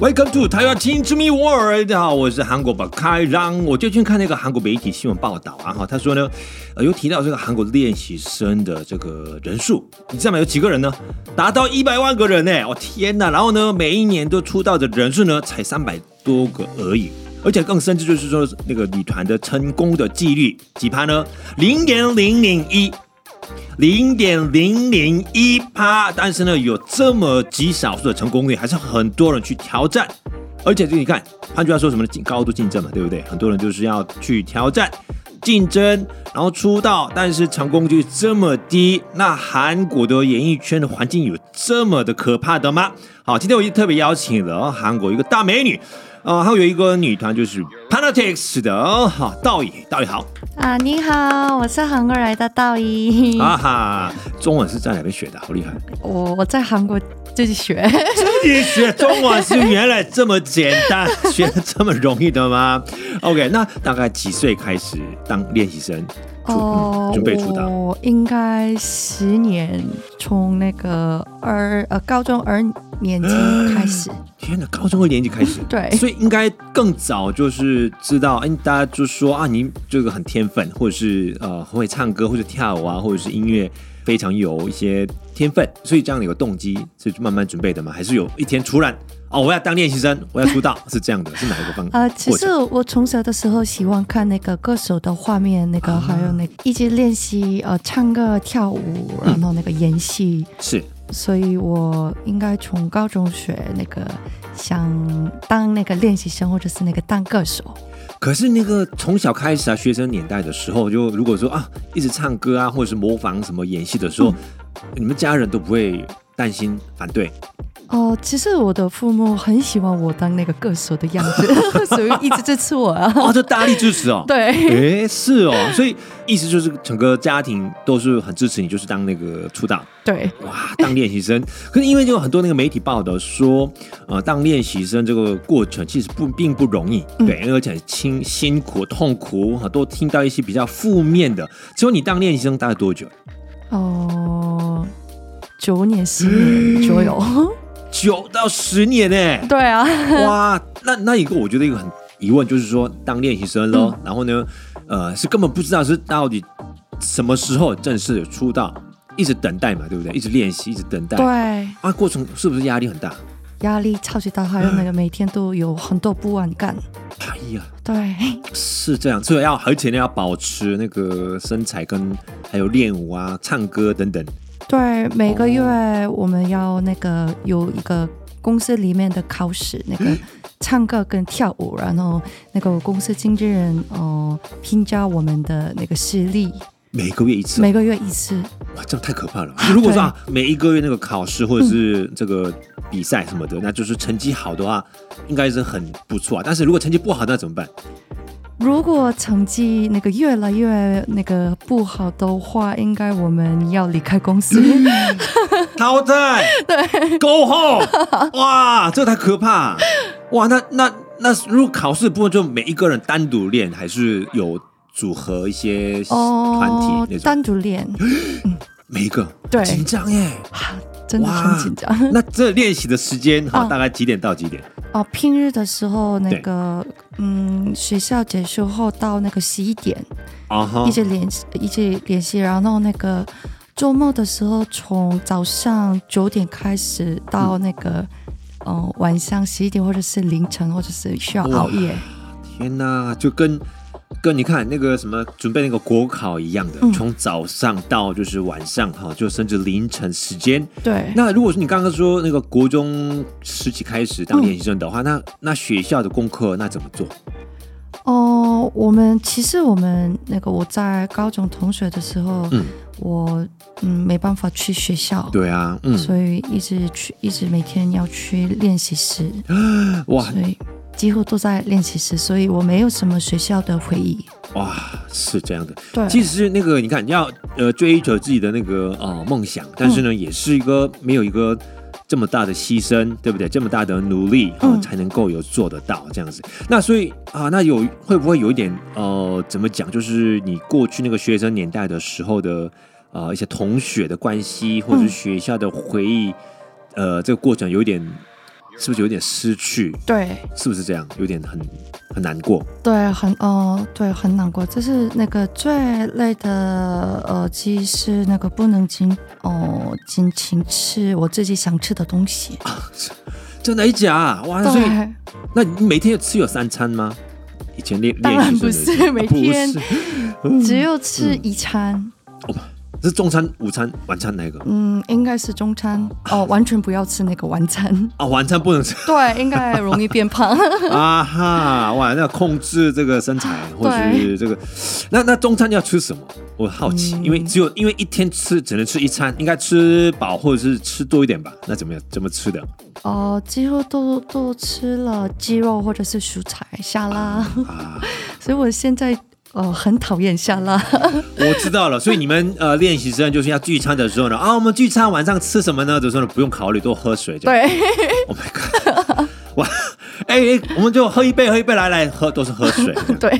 Welcome to 台湾 Team to Me World。大家好，我是韩国宝开朗。我最近看那个韩国媒体新闻报道啊，哈，他说呢，呃，有提到这个韩国练习生的这个人数，你知道吗？有几个人呢？达到一百万个人呢！我、天哪！然后呢，每一年都出道的人数呢，才三百多个而已。而且更甚至就是说，那个女团的成功的几率几趴呢？零点零零一。零点零零一趴，但是呢，有这么极少数的成功率，还是很多人去挑战。而且就你看，换句话说什么呢？高度竞争嘛，对不对？很多人就是要去挑战、竞争，然后出道，但是成功率这么低。那韩国的演艺圈的环境有这么的可怕的吗？好，今天我就特别邀请了韩国一个大美女。啊，还有一个女团就是 Panatic 的哈，道义，道义好啊，你好，我是韩国来的道义。啊哈，中文是在哪边学的？好厉害！我我在韩国自己学，自己学中文是原来这么简单，学得这么容易的吗？OK，那大概几岁开始当练习生？哦、嗯，准备出道，我应该十年，从那个二呃高中二年级开始。天哪，高中二年级开始，对，所以应该更早就是知道，哎，大家就说啊，你这个很天分，或者是呃会唱歌，或者跳舞啊，或者是音乐非常有一些天分，所以这样的一个动机是慢慢准备的吗？还是有一天突然？哦，我要当练习生，我要出道，是这样的，是哪一个方法？呃，其实我从小的时候喜欢看那个歌手的画面，那个、啊、还有那个一直练习呃唱歌跳舞，然后那个演戏、嗯、是，所以我应该从高中学那个想当那个练习生，或者是那个当歌手。可是那个从小开始啊，学生年代的时候，就如果说啊一直唱歌啊，或者是模仿什么演戏的时候，嗯、你们家人都不会担心反对？哦，其实我的父母很喜欢我当那个歌手的样子，所以一直支持我啊。哦，就大力支持哦。对，哎，是哦，所以意思就是整个家庭都是很支持你，就是当那个出道。对，哇，当练习生。可是因为就有很多那个媒体报道说，呃，当练习生这个过程其实不并不容易，嗯、对，而且辛辛苦痛苦，很多听到一些比较负面的。只有你当练习生大概多久？哦，九年十年左右。九到十年呢？对啊，哇，那那一个我觉得一个很疑问就是说，当练习生喽，嗯、然后呢，呃，是根本不知道是到底什么时候正式的出道，一直等待嘛，对不对？一直练习，一直等待，对，啊，过程是不是压力很大？压力超级大，还有那个每天都有很多不安感。哎呀，对，是这样，所以要而且呢要保持那个身材跟还有练舞啊、唱歌等等。对，每个月我们要那个有一个公司里面的考试，那个唱歌跟跳舞，然后那个公司经纪人哦评价我们的那个实力。每个月一次，每个月一次。哇，这样太可怕了！如果说啊，每一个月那个考试或者是这个比赛什么的，嗯、那就是成绩好的话，应该是很不错啊。但是如果成绩不好，那怎么办？如果成绩那个越来越那个不好的话，应该我们要离开公司，淘汰。对，Go home。哇，这太可怕！哇，那那那如果考试部分就每一个人单独练，还是有组合一些团体那种？哦，单独练。每一个对，紧张耶。真的很紧张。那这练习的时间哈，大概几点到几点？哦，平日的时候那个，嗯，学校结束后到那个十一点，一直联系，一直联系。然后那个周末的时候，从早上九点开始到那个，嗯，晚上十一点，或者是凌晨，或者是需要熬夜。天哪，就跟。跟你看那个什么准备那个国考一样的，从、嗯、早上到就是晚上哈，就甚至凌晨时间。对。那如果说你刚刚说那个国中时期开始当练习生的话，嗯、那那学校的功课那怎么做？哦，我们其实我们那个我在高中同学的时候，嗯，我嗯没办法去学校。对啊，嗯，所以一直去，一直每天要去练习室。哇，所以。几乎都在练习室，所以我没有什么学校的回忆。哇，是这样的。对，其实那个你看，你要呃追求自己的那个呃梦想，但是呢，嗯、也是一个没有一个这么大的牺牲，对不对？这么大的努力啊、呃，才能够有做得到这样子。嗯、那所以啊、呃，那有会不会有一点呃，怎么讲？就是你过去那个学生年代的时候的呃一些同学的关系，或者是学校的回忆，嗯、呃，这个过程有点。是不是有点失去？对，是不是这样？有点很很难过。对，很哦，对，很难过。就是那个最累的耳机是那个不能尽哦尽情吃我自己想吃的东西。啊、真的假？哇，所以那你每天有吃有三餐吗？以前练当然不是每天，只有吃一餐。嗯是中餐、午餐、晚餐哪一个？嗯，应该是中餐哦，完全不要吃那个晚餐哦，晚餐不能吃。对，应该容易变胖。啊哈，哇，那要控制这个身材，或许这个，那那中餐要吃什么？我好奇，嗯、因为只有因为一天吃只能吃一餐，应该吃饱或者是吃多一点吧？那怎么样？怎么吃的？哦，几乎都都吃了鸡肉或者是蔬菜沙拉，啊、所以我现在。哦，很讨厌沙拉。我知道了，所以你们呃练习生就是要聚餐的时候呢，啊，我们聚餐晚上吃什么呢？的时候呢，不用考虑，多喝水。对，Oh my god，哇，哎、欸，我们就喝一杯，喝一杯，来来喝，都是喝水。对，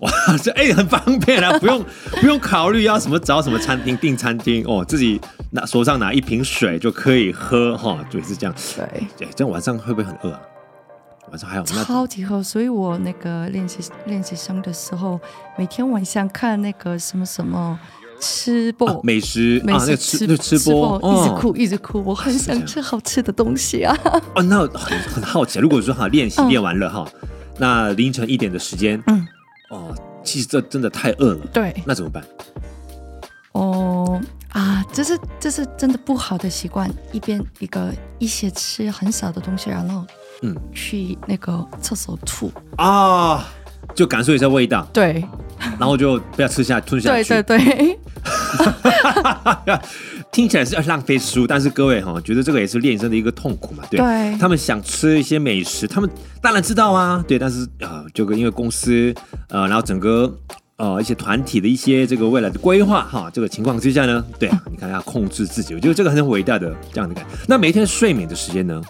哇，这哎、欸、很方便啊，不用不用考虑要什么找什么餐厅订餐厅哦，自己拿手上拿一瓶水就可以喝哈，就是这样。对，对，这样晚上会不会很饿啊？晚上还有超级喝，所以我那个练习练习生的时候，每天晚上看那个什么什么吃播、啊、美食，美食、啊、那个、吃那吃播，一直哭一直哭，我很想吃好吃的东西啊！哦，那很很好奇，如果说哈练习练完了哈，嗯、那凌晨一点的时间，嗯，哦，其实这真的太饿了，对，那怎么办？哦啊，这是这是真的不好的习惯，一边一个一些吃很少的东西，然后。嗯，去那个厕所吐啊，就感受一下味道。对，然后就不要吃下吞下去。对对对，听起来是要浪费食物，但是各位哈，觉得这个也是练习生的一个痛苦嘛？对，对他们想吃一些美食，他们当然知道啊，对，但是啊，这个因为公司呃，然后整个呃一些团体的一些这个未来的规划哈，这个情况之下呢，对，你看要控制自己，我觉得这个很伟大的这样的感觉。那每天睡眠的时间呢？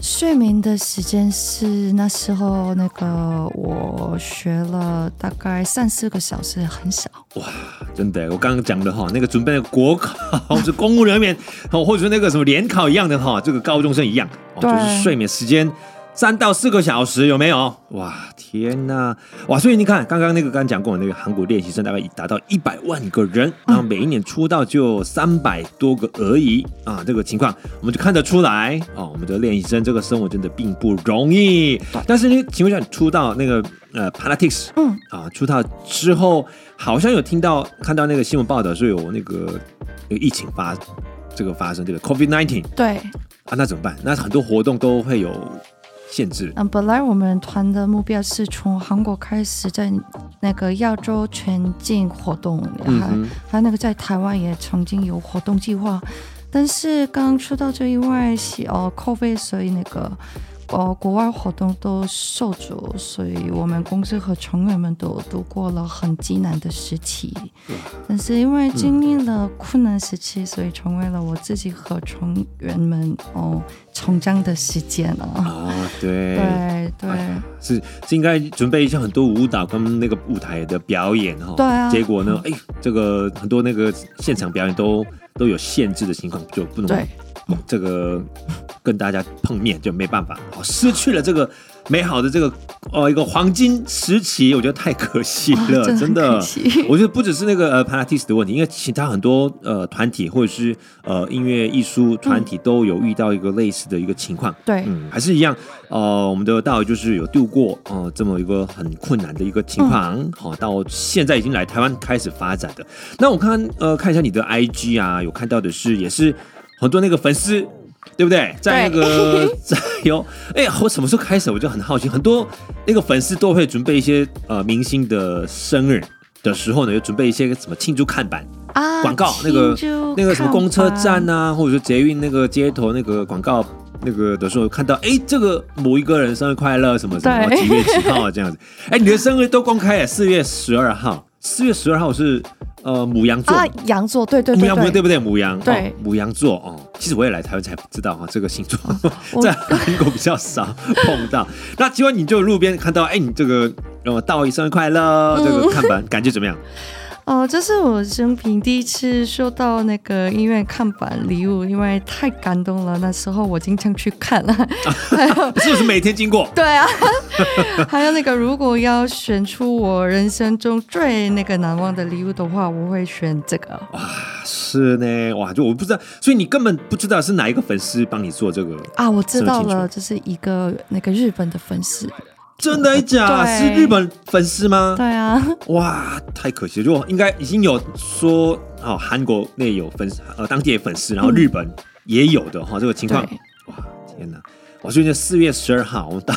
睡眠的时间是那时候那个我学了大概三四个小时，很少。哇，真的，我刚刚讲的哈，那个准备的国考 是公务人员，或者说那个什么联考一样的哈，这个高中生一样，就是睡眠时间。三到四个小时有没有？哇，天呐！哇，所以你看，刚刚那个刚刚讲过的那个韩国练习生大概已达到一百万个人，然后每一年出道就三百多个而已啊，这个情况我们就看得出来哦，我们的练习生这个生活真的并不容易。但是你，请问一下，你出道那个呃 p a l i t i c s 嗯啊，出道之后好像有听到看到那个新闻报道说有那个那个疫情发这个发生对不对？COVID nineteen 对啊，那怎么办？那很多活动都会有。限制。嗯，本来我们团的目标是从韩国开始，在那个亚洲全境活动，嗯、还还那个在台湾也曾经有活动计划，但是刚出道这一外系哦，COVID，所以那个。哦，国外活动都受阻，所以我们公司和成员们都度过了很艰难的时期。但是因为经历了困难时期，所以成为了我自己和成员们哦成长的时间了。啊，对对对，是是应该准备一下很多舞蹈跟那个舞台的表演哈。对啊。结果呢，哎，这个很多那个现场表演都都有限制的情况，就不能对。这个跟大家碰面就没办法，好失去了这个美好的这个呃一个黄金时期，我觉得太可惜了，真，真的。我觉得不只是那个呃 Panatis 的问题，因为其他很多呃团体或者是呃音乐艺术团体都有遇到一个类似的一个情况。对，嗯，还是一样。呃，我们的大伟就是有度过呃这么一个很困难的一个情况，好、嗯，到现在已经来台湾开始发展的。那我看呃看一下你的 IG 啊，有看到的是也是。很多那个粉丝，对不对？在那个 在有哎，我什么时候开始我就很好奇，很多那个粉丝都会准备一些呃明星的生日的时候呢，有准备一些什么庆祝看板啊广告，那个那个什么公车站啊，或者说捷运那个街头那个广告那个的时候，看到哎，这个某一个人生日快乐什么什么几月几号啊这样子，哎，你的生日都公开哎，四月十二号，四月十二号是。呃，母羊座啊，羊座，对对对，牡羊对不对？母羊，对，母羊座哦。其实我也来台湾才知道哈，这个星座 在韩国比较少碰到。那请问你就路边看到，哎，你这个呃，道一生日快乐这个看板，感觉怎么样？哦，这是我生平第一次收到那个医院看板礼物，因为太感动了。那时候我经常去看了，是不是每天经过？对啊，还有那个，如果要选出我人生中最那个难忘的礼物的话，我会选这个。哇，是呢，哇，就我不知道，所以你根本不知道是哪一个粉丝帮你做这个啊？我知道了，这是一个那个日本的粉丝。真的假？是日本粉丝吗？对啊。哇，太可惜了，就应该已经有说哦，韩国内有粉丝，呃，当地的粉丝，然后日本也有的哈、这个情况。哇，天哪！我最近四月十二号，我们到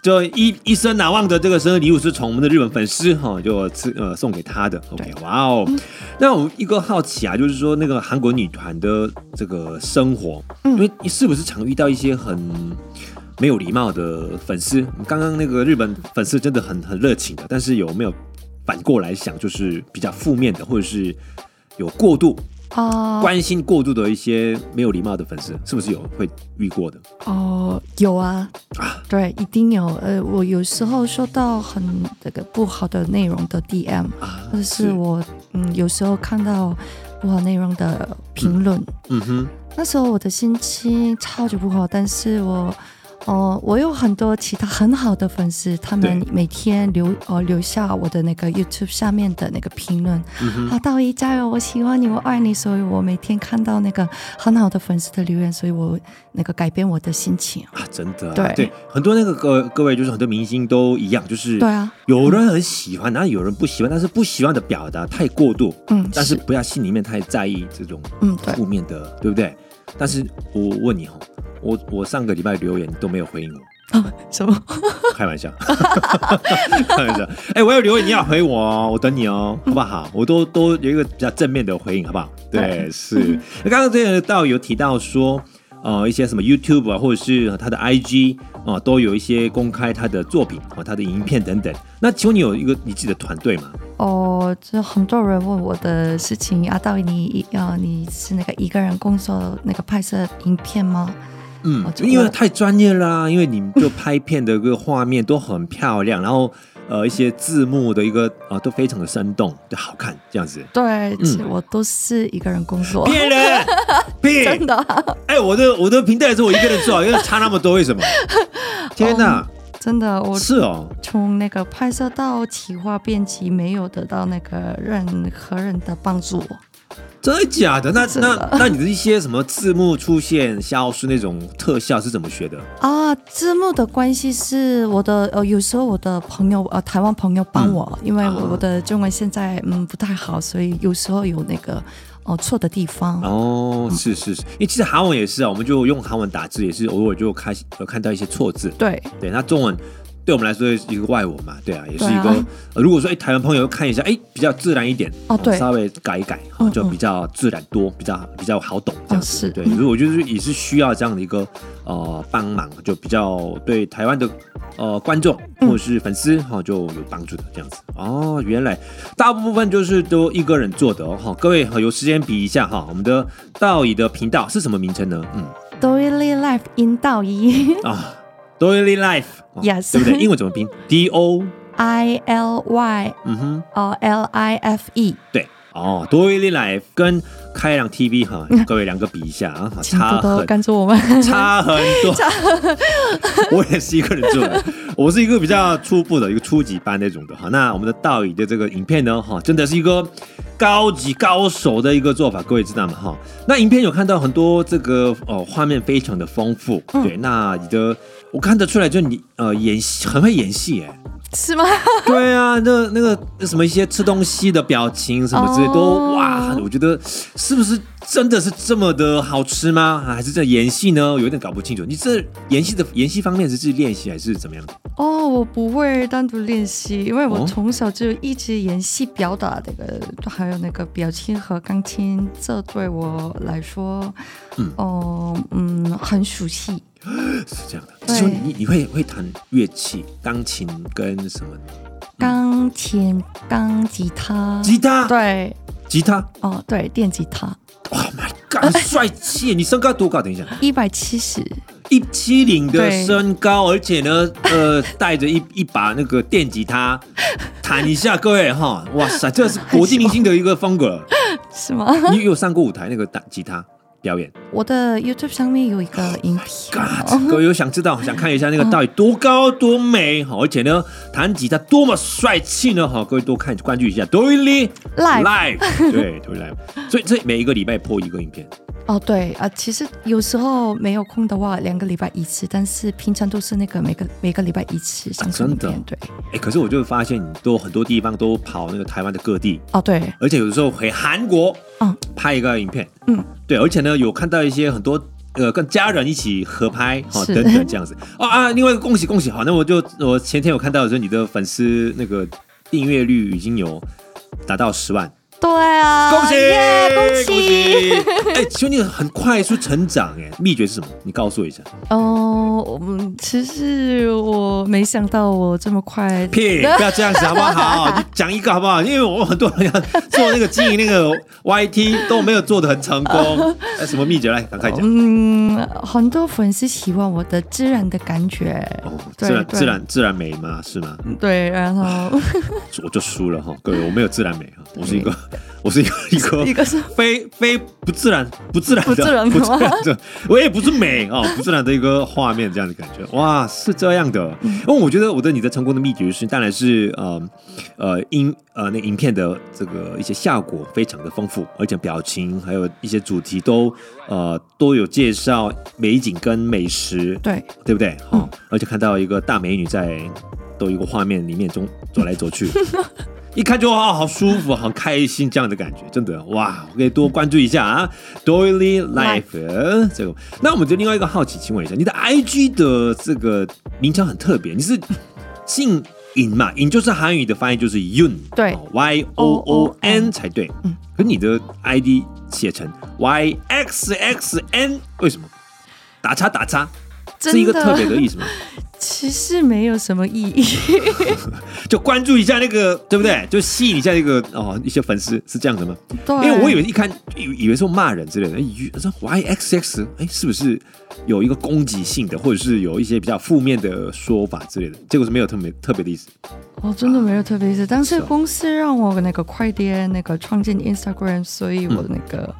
就一一生难忘的这个生日礼物是从我们的日本粉丝哈、哦，就呃送给他的。OK，哇哦。嗯、那我一个好奇啊，就是说那个韩国女团的这个生活，嗯、因为你是不是常遇到一些很没有礼貌的粉丝，刚刚那个日本粉丝真的很很热情的，但是有没有反过来想，就是比较负面的，或者是有过度啊关心过度的一些没有礼貌的粉丝，是不是有会遇过的？哦，有啊啊，对，一定有。呃，我有时候收到很这个不好的内容的 DM，啊，或者是我嗯有时候看到不好内容的评论，嗯，嗯哼，那时候我的心情超级不好，但是我。哦，我有很多其他很好的粉丝，他们每天留呃留下我的那个 YouTube 下面的那个评论，啊，道一加油，我喜欢你，我爱你，所以我每天看到那个很好的粉丝的留言，所以我那个改变我的心情。啊，真的、啊，对。对，很多那个各各位就是很多明星都一样，就是对啊，有人很喜欢，然后有人不喜欢，但是不喜欢的表达太过度，嗯，但是不要心里面太在意这种嗯负面的，嗯、对，对不对？但是我问你哈。我我上个礼拜留言都没有回应我啊？什么？开玩笑，开玩笑。哎、欸，我有留言，你要回我哦，我等你哦，好不好？我都都有一个比较正面的回应，好不好？对，是。那刚刚这个道有提到说，呃，一些什么 YouTube 啊，或者是他的 IG 啊、呃，都有一些公开他的作品啊，他的影片等等。那请问你有一个你自己的团队吗？哦，就很多人问我的事情啊，到底你啊，你是那个一个人工作那个拍摄影片吗？嗯，因为太专业啦，因为你们就拍片的个画面都很漂亮，然后呃一些字幕的一个啊都非常的生动，就好看这样子。对，嗯，我都是一个人工作。骗人，骗真的。哎，我的我的平台是我一个人做，因为差那么多，为什么？天哪，真的，我是哦，从那个拍摄到企划编辑，没有得到那个任何人的帮助。真的假的？那那那你的一些什么字幕出现消失那种特效是怎么学的啊？字幕的关系是我的呃，有时候我的朋友呃，台湾朋友帮我，嗯、因为我的中文现在嗯不太好，所以有时候有那个哦错的地方。哦，是是是，因为其实韩文也是啊，我们就用韩文打字也是偶尔就开有看到一些错字。对对，那中文。对我们来说是一个外文嘛，对啊，也是一个。啊呃、如果说哎，台湾朋友看一下，哎，比较自然一点哦，对，稍微改一改，嗯、就比较自然多，比较比较好懂这样子。哦、对，所以我觉得也是需要这样的一个呃帮忙，就比较对台湾的呃观众或者是粉丝哈、嗯、就有帮助的这样子。哦，原来大部分就是都一个人做的哦。哈，各位有时间比一下哈，我们的道义的频道是什么名称呢？嗯，Doily Life in 道宜啊。Doily Life，Yes，对不对？英文怎么拼？D O I L Y，嗯哼，哦，L I F E，对，哦，Doily Life 跟开朗 TV 哈，各位两个比一下啊，差很，关注我们，差很多。我也是一个人做的，我是一个比较初步的一个初级班那种的哈。那我们的道宜的这个影片呢，哈，真的是一个高级高手的一个做法，各位知道吗？哈，那影片有看到很多这个哦，画面非常的丰富，对，那你的。我看得出来，就你呃演戏很会演戏，哎，是吗？对啊，那那个什么一些吃东西的表情什么之类都、oh. 哇，我觉得是不是真的是这么的好吃吗？还是在演戏呢？有点搞不清楚。你这演戏的演戏方面是自己练习还是怎么样？哦，oh, 我不会单独练习，因为我从小就一直演戏表达这个，oh? 还有那个表情和钢琴，这对我来说，嗯，哦，嗯，很熟悉。是这样的，就对你你会会弹乐器，钢琴跟什么？钢琴、钢吉他、吉他，对，吉他，哦，对，电吉他。Oh my god，帅气！你身高多高？等一下，一百七十。一七零的身高，而且呢，呃，带着一一把那个电吉他弹一下，各位哈，哇塞，这是国际明星的一个风格，是吗？你有上过舞台那个弹吉他？表演，我的 YouTube 上面有一个影片，oh、God, 各位有想知道、想看一下那个到底多高多美，好，而且呢，弹吉他多么帅气呢？好，各位多看关注一下，Doily Live Live，对，Doily Live，所以这每一个礼拜播一个影片。哦，对啊，其实有时候没有空的话，两个礼拜一次，但是平常都是那个每个每个礼拜一次上影片。对，哎，可是我就发现你都很多地方都跑那个台湾的各地。哦，对，而且有的时候回韩国，嗯，拍一个影片，嗯，对，而且呢有看到一些很多呃跟家人一起合拍，哦，等等这样子。哦啊，另外一个恭喜恭喜，好，那我就我前天有看到的时候，你的粉丝那个订阅率已经有达到十万。对啊，恭喜恭喜！哎，兄弟很快速成长，哎，秘诀是什么？你告诉我一下。哦，我们其实我没想到我这么快。屁，不要这样子好不好？你讲一个好不好？因为我很多人要做那个经营那个 YT 都没有做的很成功。哎，什么秘诀？来，赶快讲。嗯，很多粉丝喜欢我的自然的感觉。哦，自然自然自然美吗？是吗？对，然后 我就输了哈，各位，我没有自然美哈，我是一个。我是一个一个 一个是非非不自然不自然的不自然的，我也不是美啊、哦，不自然的一个画面这样的感觉，哇，是这样的。因为我觉得我对你的成功的秘诀是，当然是呃呃影呃那影片的这个一些效果非常的丰富，而且表情还有一些主题都呃都有介绍美景跟美食，对对不对？好、哦，而且看到一个大美女在都一个画面里面中 走来走去。一看就好好舒服，好开心这样的感觉，真的哇！我可以多关注一下啊，Doily Life 这个。那我们就另外一个好奇，请问一下，你的 IG 的这个名称很特别，你是姓尹嘛？尹就是韩语的翻译就是 Yoon，对，Y O O N 才对。嗯，可你的 ID 写成 Y X X N，为什么？打叉打叉，是一个特别的意思吗？其实没有什么意义，就关注一下那个，对不对？就吸引一下那个哦，一些粉丝是这样的吗？对，因为我以为一看以以为是骂人之类的，哎，说 Y X X，哎，是不是有一个攻击性的，或者是有一些比较负面的说法之类的？结果是没有特别特别的意思。哦，真的没有特别意思。但是公司让我那个快点那个创建 Instagram，所以我的那个，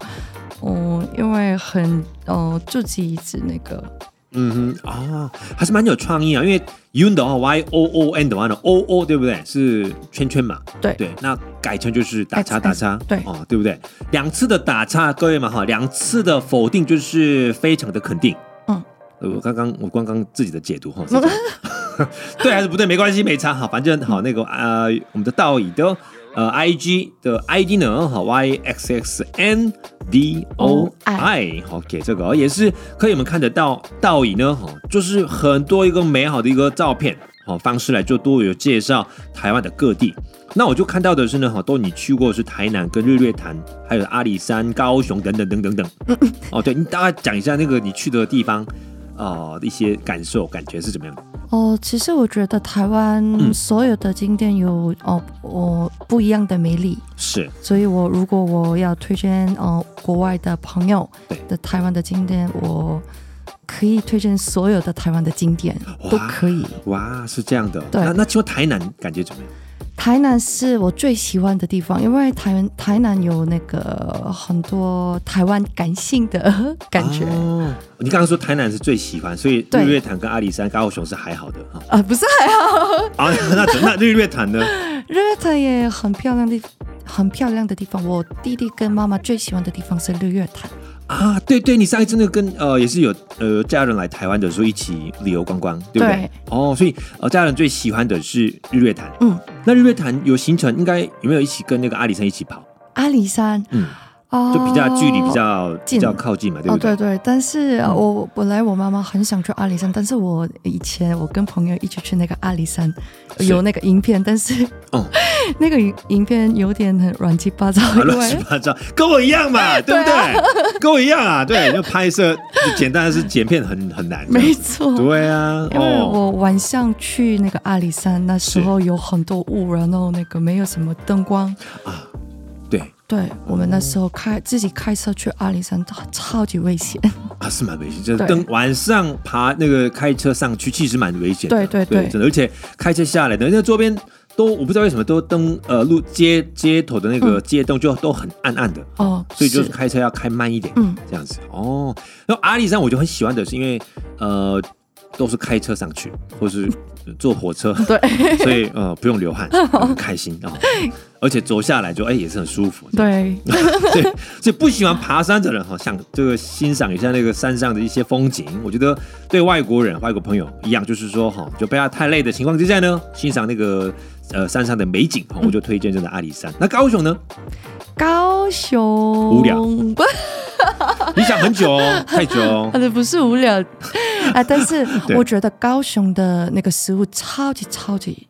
嗯，因为很哦，自己一直那个。嗯哼啊，还是蛮有创意啊，因为 Yoon 的话，Y O O N 的话呢，O O 对不对？是圈圈嘛？对对，那改成就是打叉打叉，对哦，对不对？两次的打叉，各位嘛哈，两次的否定就是非常的肯定。嗯，我刚刚我刚刚自己的解读哈，对还是不对？没关系，没差哈，反正好那个啊、呃，我们的道义的。呃，I G 的 I D 呢？好，Y X X N D O I，好，给这个也是可以我们看得到倒影呢，哈，就是很多一个美好的一个照片，好方式来做多有介绍台湾的各地。那我就看到的是呢，好多你去过是台南跟日月潭，还有阿里山、高雄等等等等等。哦，对，你大概讲一下那个你去的地方。哦，一些感受感觉是怎么样的？哦，其实我觉得台湾所有的景点有、嗯、哦，我不一样的魅力。是，所以我如果我要推荐哦国外的朋友的台湾的景点，我可以推荐所有的台湾的景点都可以。哇，是这样的。对，那那请问台南感觉怎么样？台南是我最喜欢的地方，因为台湾台南有那个很多台湾感性的感觉。哦，你刚刚说台南是最喜欢，所以日月潭跟阿里山、高雄是还好的哈。啊，不是还好。啊，那那日月潭呢？日月潭也很漂亮的，很漂亮的地方。我弟弟跟妈妈最喜欢的地方是日月潭。啊，对对，你上一次那个跟呃也是有呃家人来台湾的时候一起旅游观光，对不对？对哦，所以呃家人最喜欢的是日月潭。嗯，那日月潭有行程，应该有没有一起跟那个阿里山一起跑？阿里山，嗯。哦就比较距离比较近，比较靠近嘛，对不对？哦，对对。但是我本来我妈妈很想去阿里山，但是我以前我跟朋友一起去那个阿里山，有那个影片，但是哦，那个影影片有点很乱七八糟，乱七八糟，跟我一样嘛，对不对？跟我一样啊，对，就拍摄就简单，是剪片很很难，没错，对啊。因为我晚上去那个阿里山，那时候有很多雾，然后那个没有什么灯光啊，对。对，我们那时候开自己开车去阿里山，超级危险啊，是蛮危险，就是登晚上爬那个开车上去，其实蛮危险的。对对对，对，真的，而且开车下来的那周边都我不知道为什么都灯呃路街街头的那个街灯就都很暗暗的。哦，所以就是。开车要开慢一点，嗯，这样子。哦。然后阿里山我就很喜欢的是因为呃都是开车上去，或是。坐火车，对，所以呃不用流汗，很开心啊，而且走下来就哎也是很舒服，对，对，所以不喜欢爬山的人哈，想这个欣赏一下那个山上的一些风景，我觉得对外国人、外国朋友一样，就是说哈，就不要太累的情况之下呢，欣赏那个呃山上的美景哈，我就推荐这个阿里山。那高雄呢？高雄无聊，你想很久哦，太久哦，不是无聊。啊！但是 我觉得高雄的那个食物超级超级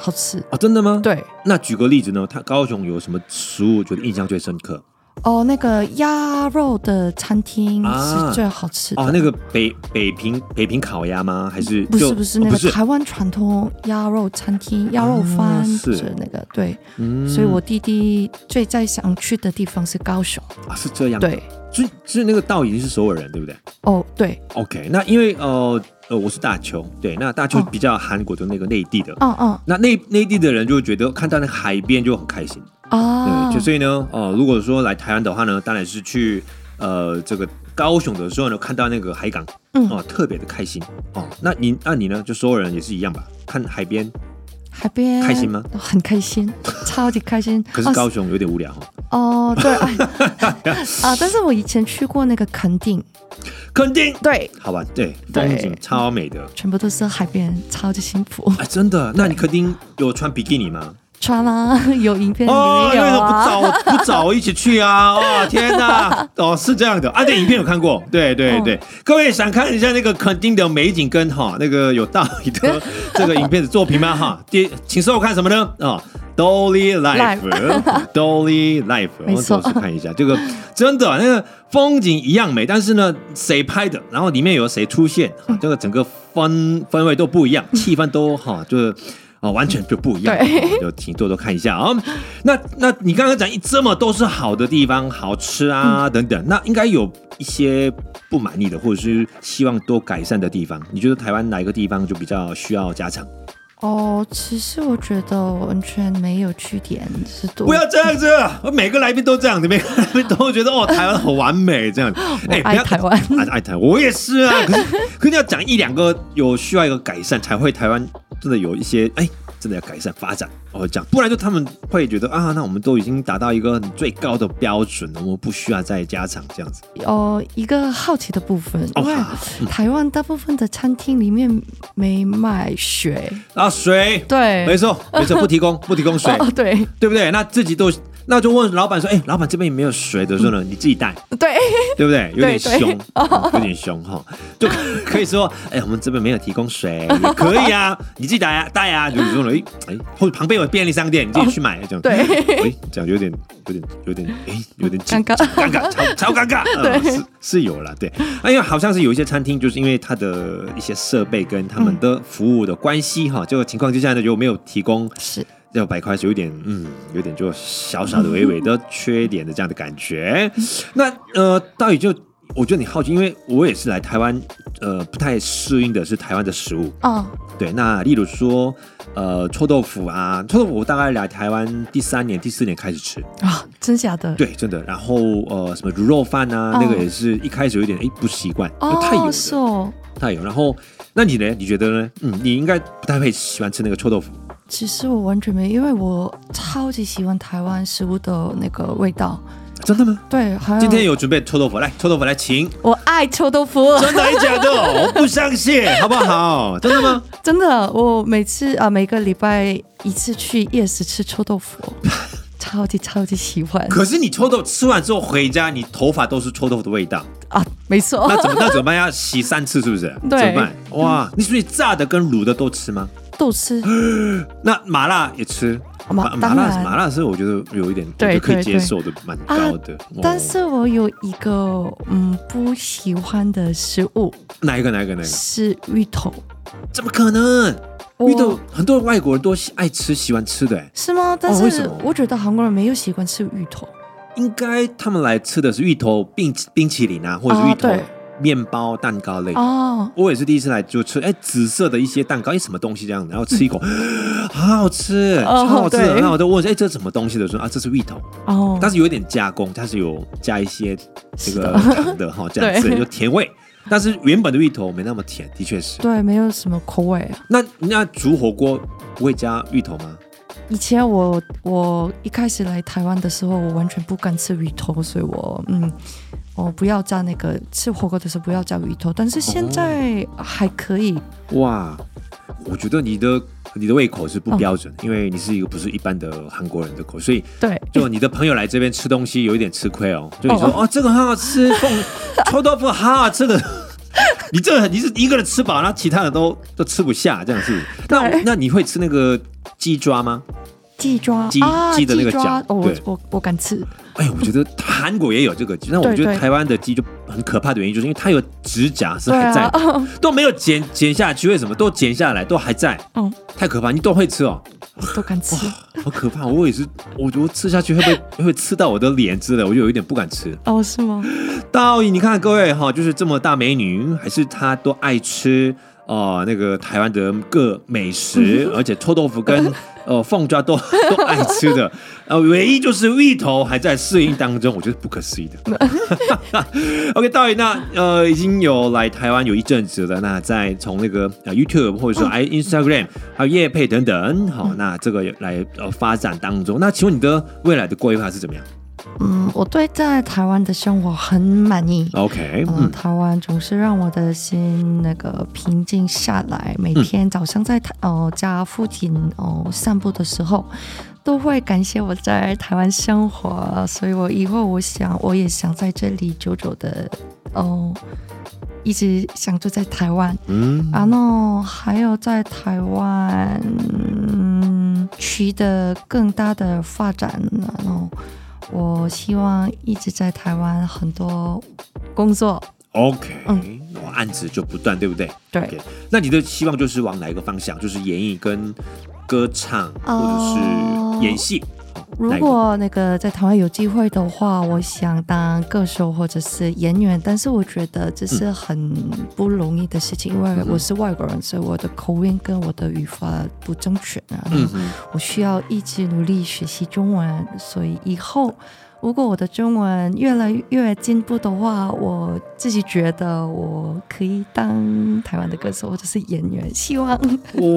好吃啊！真的吗？对。那举个例子呢？他高雄有什么食物觉得印象最深刻？哦，那个鸭肉的餐厅是最好吃的。哦，那个北北平北平烤鸭吗？还是不是不是那个台湾传统鸭肉餐厅鸭肉饭是那个对。嗯所以我弟弟最在想去的地方是高雄啊，是这样。对。所以，所以那个道已经是所有人，对不对？哦，对。OK，那因为呃呃，我是大邱，对，那大邱比较韩国的那个内地的，嗯嗯，那内内地的人就会觉得看到那海边就很开心啊，对，就所以呢，哦、呃，如果说来台湾的话呢，当然是去呃这个高雄的时候呢，看到那个海港，嗯，哦、呃，特别的开心哦。那你那你呢？就所有人也是一样吧？看海边。海边开心吗？很开心，超级开心。可是高雄有点无聊哦。对 啊，但是我以前去过那个垦丁，垦丁对，好吧，对，风景超美的，全部都是海边，超级幸福。哎，真的？那你垦丁有穿比基尼吗？穿啊，有影片哦，为什么不找不找我一起去啊？哦，天哪！哦，是这样的啊，对影片有看过，对对对，哦、各位想看一下那个肯定的美景跟哈那个有道理的 这个影片的作品吗？哈，第请说我看什么呢？啊、哦、，Dolly Life，Dolly Life，我们走去看一下这个真的那个风景一样美，但是呢，谁拍的？然后里面有谁出现？哈，这个整个氛氛围都不一样，气氛都哈就是。哦，完全就不一样，对就请多多看一下啊、哦。那那你刚刚讲这么都是好的地方，好吃啊、嗯、等等，那应该有一些不满意的，或者是希望多改善的地方。你觉得台湾哪一个地方就比较需要加强？哦，其实我觉得完全没有缺点，是多。不要这样子，我每个来宾都这样子，每个来宾都觉得哦，台湾好完美这样子。哎，爱台湾，爱爱台湾，我也是啊。可是，可是要讲一两个有需要一个改善，才会台湾。真的有一些哎，真的要改善发展哦，这样不然就他们会觉得啊，那我们都已经达到一个最高的标准了，我们不需要再加长这样子。哦，一个好奇的部分，因为台湾大部分的餐厅里面没卖水啊，水对，没错没错，不提供不提供水，哦、对对不对？那自己都。那就问老板说：“哎、欸，老板这边也没有水的时候呢，你自己带，对对不对？有点凶，有点凶哈，就可以说：哎、欸，我们这边没有提供水，也可以啊，你自己带啊，带啊。就是说哎哎，或者旁边有便利商店，你自己去买这样。对，哎，这样有点有点有点哎，有点尴尬，尴尬，超超尴尬。对，是是有了，对。因为好像是有一些餐厅，就是因为它的一些设备跟他们的服务的关系哈，这个情况之下呢，就没有提供是。”这百块是有点，嗯，有点就小小的、微微的缺点的这样的感觉。那呃，到底就我觉得你好奇，因为我也是来台湾，呃，不太适应的是台湾的食物。哦，对，那例如说，呃，臭豆腐啊，臭豆腐我大概来台湾第三年、第四年开始吃啊，真假的？对，真的。然后呃，什么卤肉饭啊，那个也是一开始有点哎不习惯，哦太油了，太油。然后那你呢？你觉得呢？嗯，你应该不太会喜欢吃那个臭豆腐。其实我完全没，因为我超级喜欢台湾食物的那个味道。真的吗？对，还有今天有准备臭豆腐，来，臭豆腐来，请。我爱臭豆腐，真的假的？我不相信，好不好？真的吗？真的，我每次啊，每个礼拜一次去夜市吃臭豆腐，超级超级喜欢。可是你臭豆腐吃完之后回家，你头发都是臭豆腐的味道啊？没错。那怎么那怎么办？要洗三次是不是？对。怎么办？哇，你属于炸的跟卤的都吃吗？都吃，那麻辣也吃，麻麻辣麻辣是我觉得有一点对可以接受的，蛮高的。但是我有一个嗯不喜欢的食物，哪一个哪一个哪一个？是芋头，怎么可能？芋头很多外国人都爱吃喜欢吃的，是吗？但是我觉得韩国人没有喜欢吃芋头。应该他们来吃的是芋头冰冰淇淋啊，或者是芋头面包蛋糕类哦。我也是第一次来就吃，哎，紫色的一些蛋糕，哎，什么东西这样，然后吃一口，好好吃，超好吃。然后我都问，哎，这是什么东西的时候啊，这是芋头哦，但是有一点加工，它是有加一些这个 糖的哈，这样子有甜味。但是原本的芋头没那么甜，的确是。对，没有什么口味啊。那那煮火锅不会加芋头吗？以前我我一开始来台湾的时候，我完全不敢吃芋头，所以我嗯，我不要加那个吃火锅的时候不要加鱼头。但是现在还可以。哦、哇，我觉得你的你的胃口是不标准，哦、因为你是一个不是一般的韩国人的口，所以对，就你的朋友来这边吃东西有一点吃亏哦。就你说哦，哦，这个很好吃，凤臭豆腐好好吃的。你这你是一个人吃饱，然后其他的都都吃不下，这样子。那那你会吃那个鸡爪吗？鸡爪，鸡鸡的那个脚，我我我敢吃。哎，我觉得韩国也有这个鸡，那我觉得台湾的鸡就很可怕的原因，就是因为它有指甲是还在，都没有剪剪下去，为什么都剪下来都还在？嗯，太可怕，你都会吃哦。都敢吃，好可怕！我也是，我觉得吃下去会不会会刺到我的脸之类，我就有一点不敢吃。哦，是吗？道义，你看各位哈，就是这么大美女，还是她都爱吃哦、呃，那个台湾的各美食，而且臭豆腐跟。呃，凤爪都都爱吃的，呃，唯一就是芋头还在适应当中，我觉得不可思议的。OK，道义，那呃已经有来台湾有一阵子了，那在从那个呃 YouTube 或者说 i Instagram 还有业配等等，好，那这个来呃发展当中，那请问你的未来的规划是怎么样？嗯，我对在台湾的生活很满意。OK，嗯，嗯，台湾总是让我的心那个平静下来。每天早上在台哦、呃、家附近哦、呃、散步的时候，都会感谢我在台湾生活。所以我以后我想我也想在这里久久的哦、呃，一直想住在台湾。嗯，然后还有在台湾嗯取得更大的发展，然后。我希望一直在台湾很多工作。OK，嗯，案子就不断，对不对？对。Okay. 那你的希望就是往哪一个方向？就是演艺跟歌唱，或者是演戏？呃如果那个在台湾有机会的话，我想当歌手或者是演员，但是我觉得这是很不容易的事情，因为我是外国人，所以我的口音跟我的语法不正确啊，我需要一直努力学习中文，所以以后。如果我的中文越来越进步的话，我自己觉得我可以当台湾的歌手或者是演员。希望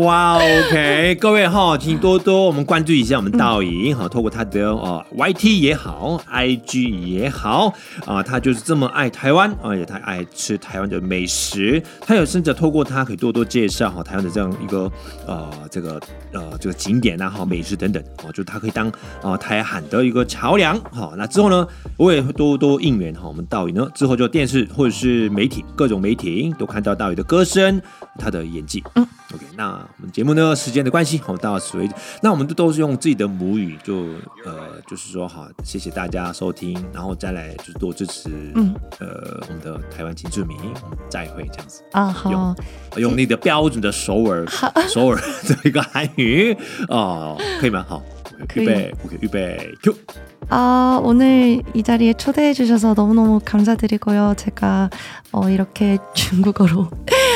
哇，OK，各位哈，请多多我们关注一下我们道影哈，透过他的哦 YT 也好，IG 也好啊，他就是这么爱台湾，而且他爱吃台湾的美食。他有甚至透过他可以多多介绍哈台湾的这样一个呃这个呃这个景点啊哈美食等等哦，就他可以当啊台韩的一个桥梁哈。那之后呢，我也会多多应援哈。我们道宇呢，之后就电视或者是媒体，各种媒体都看到道宇的歌声，他的演技。嗯，OK。那我们节目呢，时间的关系，我们到此为止。那我们都都是用自己的母语，就呃，就是说好，谢谢大家收听，然后再来就是多支持，嗯，呃，我们的台湾金志明，我们再会这样子啊，好，用，用你的标准的首尔，首尔的一个韩语 哦，可以吗？好。预备，OK，预备，Q。 아, 오늘 이 자리에 초대해 주셔서 너무너무 감사드리고요. 제가 어, 이렇게 중국어로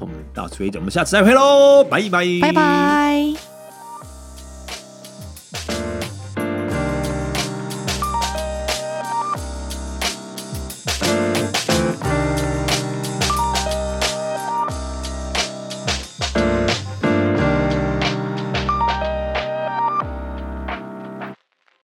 我们到此为止，我们下次再会喽，拜拜，拜拜。